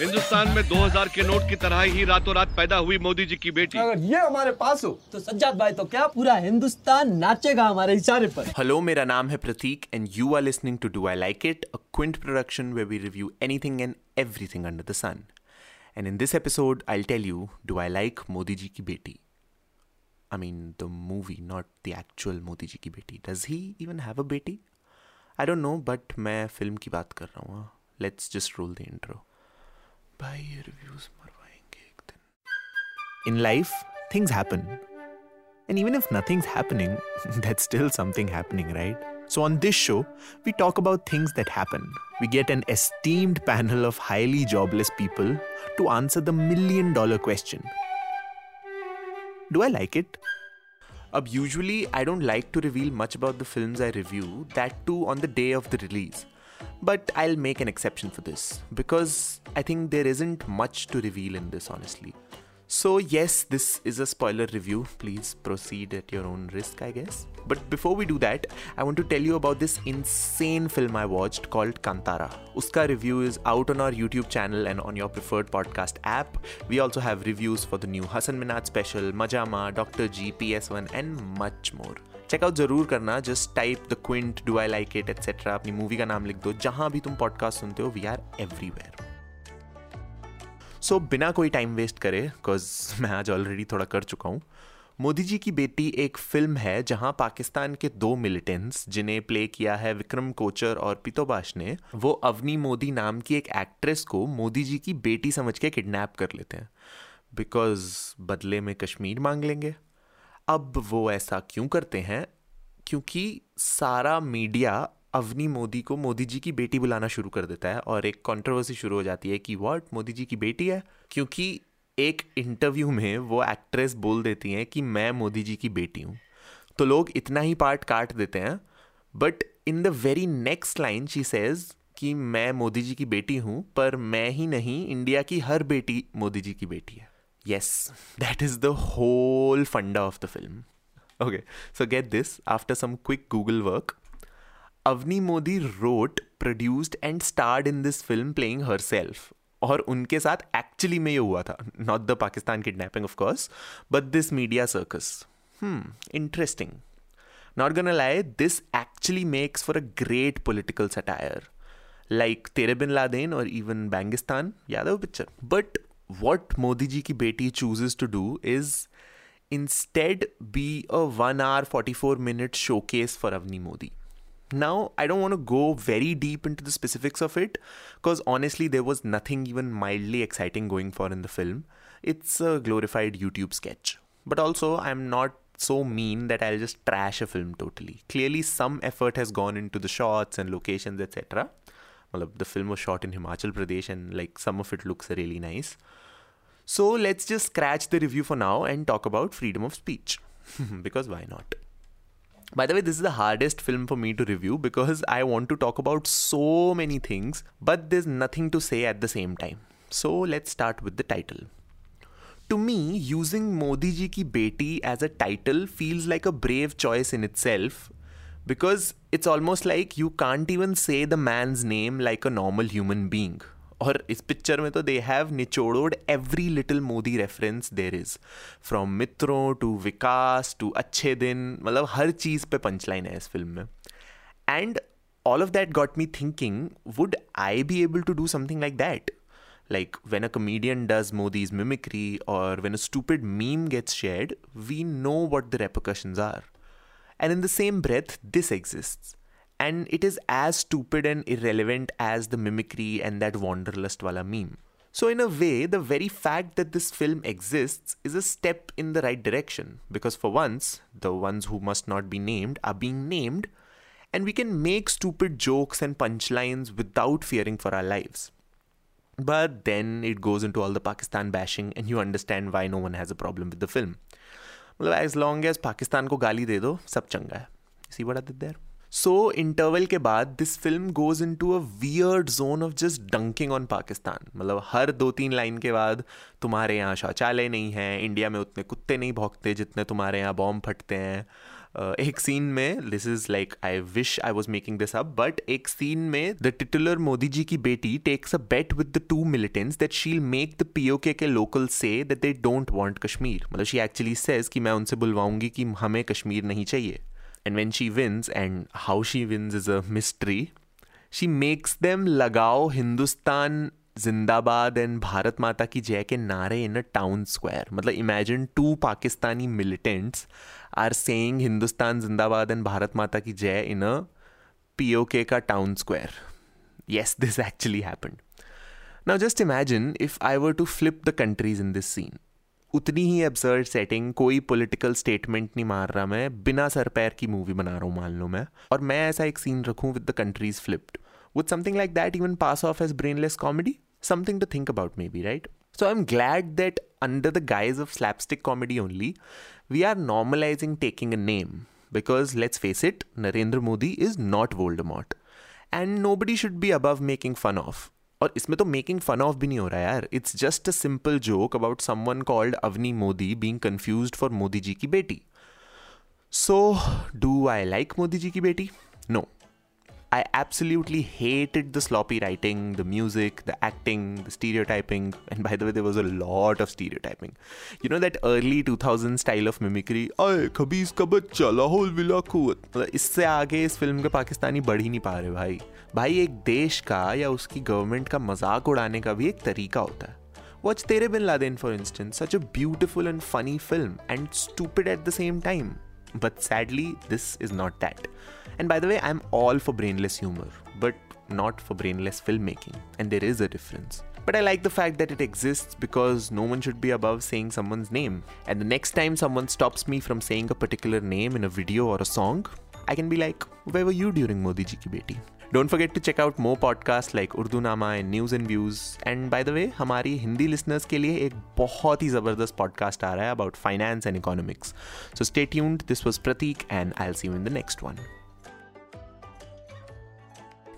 हिंदुस्तान में 2000 के नोट की तरह ही रातों रात पैदा हुई मोदी जी की बेटी। अगर ये हमारे पास हो तो सज्जाद भाई तो क्या पूरा हिंदुस्तान नाचेगा हमारे इशारे पर? हेलो मेरा नाम है Prateek and you are listening to do I like it a Quint production where we review anything and everything under the sun and in this episode I tell you do I like Modi ji ki Beti I mean the movie not the actual Modi ji की बेटी does he even have a बेटी I don't know but मैं फ़िल्म की बात कर रहा हूँ। Let's just roll the intro भाई ये reviews मरवाएंगे एक दिन. In life, things happen. And even if nothing's happening, that's still something happening, right? So, on this show, we talk about things that happen. We get an esteemed panel of highly jobless people to answer the million dollar question Do I like it? Ab, usually, I don't like to reveal much about the films I review, that too on the day of the release. But I'll make an exception for this because I think there isn't much to reveal in this, honestly. So, yes, this is a spoiler review. Please proceed at your own risk, I guess. But before we do that, I want to tell you about this insane film I watched called Kantara. Uska review is out on our YouTube channel and on your preferred podcast app. We also have reviews for the new Hasan Minhaj special, Maja Ma, Dr. G, PS1, and much more. Check out ज़रूर करना just type the Quint do I like it etcetera अपनी movie का नाम लिख दो, जहाँ भी तुम पॉडकास्ट सुनते हो वी आर एवरीवेयर सो बिना कोई टाइम वेस्ट करे बिकॉज़ मैं आज ऑलरेडी थोड़ा कर चुका हूँ, मोदी जी की बेटी एक फ़िल्म है, जहाँ पाकिस्तान के दो मिलिटेंट्स जिन्हें प्ले किया है विक्रम कोचर और पितोबाश ने, वो अवनी मोदी नाम की एक एक्ट्रेस को मोदी जी की बेटी समझ के किडनैप कर लेते हैं। बिकॉज़ बदले में कश्मीर मांग लेंगे। अब वो ऐसा क्यों करते हैं? क्योंकि सारा मीडिया अवनी मोदी को मोदी जी की बेटी बुलाना शुरू कर देता है और एक कंट्रोवर्सी शुरू हो जाती है कि व्हाट मोदी जी की बेटी है? क्योंकि एक इंटरव्यू में वो एक्ट्रेस बोल देती हैं कि मैं मोदी जी की बेटी हूँ। तो लोग इतना ही पार्ट काट देते हैं। But in the very next line she says कि मैं मोदी जी की बेटी हूँ, पर मैं ही नहीं, इंडिया की हर बेटी मोदी जी की बेटी है। Yes, that is the whole funda of the film. Okay, so get this after some quick Google work, Avni Modi wrote, produced, and starred in this film playing herself. और उनके साथ एक्चुअली में ये हुआ था not the Pakistan kidnapping of course but this media circus interesting not gonna lie this actually makes for a great political satire like Tere Bin Laden और even Bangistan याद है वो picture but what Modi ji ki beti chooses to do is instead be a 1 hour 44 minute showcase for Avni Modi. Now, I don't want to go very deep into the specifics of it because honestly, there was nothing even mildly exciting going for in the film. It's a glorified YouTube sketch. But also, I'm not so mean that I'll just trash a film totally. Clearly, some effort has gone into the shots and locations, etc. The film was shot in Himachal Pradesh and like some of it looks really nice. So let's just scratch the review for now and talk about freedom of speech. because why not? By the way, this is the hardest film for me to review because I want to talk about so many things, but there's nothing to say at the same time. So let's start with the title. To me, using Modi ji ki beti as a title feels like a brave choice in itself because it's almost like you can't even say the man's name like a normal human being. और इस picture में तो they have निचोड़ोड every little Modi reference there is from मित्रों to Vikas to अच्छे दिन मतलब हर चीज़ पे punch line है इस फिल्म में and all of that got me thinking would I be able to do something like that? Like when a comedian does Modi's mimicry or when a stupid meme gets shared, we know what the repercussions are. And in the same breath, this exists. And it is as stupid and irrelevant as the mimicry and that wanderlust wala meme. So, in a way, the very fact that this film exists is a step in the right direction because, for once, the ones who must not be named are being named, and we can make stupid jokes and punchlines without fearing for our lives. But then it goes into all the Pakistan bashing, and you understand why no one has a problem with the film. मतलब as long as Pakistan को गाली दे दो, सब चंगा है। इसी बड़ा दिद देर? सो interval के बाद this film goes into a weird zone of just dunking on Pakistan. मतलब हर दो तीन लाइन के बाद, तुम्हारे यहाँ शौचालय नहीं है इंडिया में उतने कुत्ते नहीं भोंगते जितने तुम्हारे यहाँ बॉम्ब फटते हैं। एक सीन में this is like I wish I was making this up but एक सीन में the titular Modi ji ki Beti takes a bet with the two militants that she'll make the PoK के local से that they don't want Kashmir मतलब she actually says कि मैं उनसे बुलवाऊँगी कि हमें कश्मीर नहीं चाहिए। And when she wins and how she wins is a mystery she makes them लगाओ हिंदुस्तान जिंदाबाद एंड भारत माता की जय के नारे इन अ टाउन स्क्वायर मतलब imagine two Pakistani militants are saying Hindustan जिंदाबाद एंड भारत माता की जय इन अ पीओके का town square yes, this actually happened. Now just imagine if i were to flip the countries in this scene. उतनी ही absurd setting कोई political statement नहीं मार रहा मैं, बिना सर पैर की मूवी बना रहा हूँ, मान लो मैं। और मैं ऐसा एक सीन रखूँ with the countries flipped would something like that even pass of as brainless comedy something to think about maybe right so i'm glad that under the guise of slapstick comedy only we are normalizing taking a name because let's face it narendra modi is not voldemort and nobody should be above making fun of और इसमें तो making fun of भी नहीं हो रहा यार it's just a simple joke about someone called Avni Modi being confused for Modi ji की बेटी so do I like Modi ji की बेटी no I absolutely hated the sloppy writing, the music, the acting, the stereotyping, and by the way, there was a lot of stereotyping. You know that early 2000 style of mimicry, अय खबीज का बच्चा Lahaul villa कुवत मतलब इससे आगे इस film के पाकिस्तानी बढ़ ही नहीं पा रहे भाई भाई एक देश का या उसकी गवर्नमेंट का मजाक उड़ाने का भी एक तरीका होता है Watch Tere Bin Laden, for instance, such a beautiful and funny film, and stupid at the same time. but sadly, this is not that. And by the way, I'm all for brainless humor, but not for brainless filmmaking. And there is a difference. But I like the fact that it exists because no one should be above saying someone's name. And the next time someone stops me from saying a particular name in a video or a song, I can be like, Where were you during Modi ji ki beti? Don't forget to check out more podcasts like Urdu Nama and News and Views. And by the way, हमारी Hindi listeners के लिए एक बहुत ही ज़बरदस्त podcast आ रहा है about finance and economics. So stay tuned. This was Pratik and I'll see you in the next one.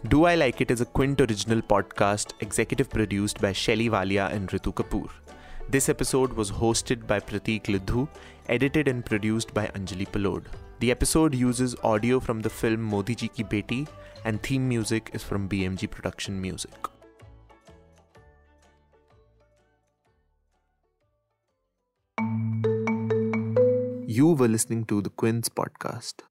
Do I Like It is a Quint original podcast executive produced by Shelly Walia and Ritu Kapoor. This episode was hosted by Pratik Lidhu, edited and produced by Anjali Palod. The episode uses audio from the film Modi Ji Ki Beti and theme music is from BMG Production Music. You were listening to the Quint podcast.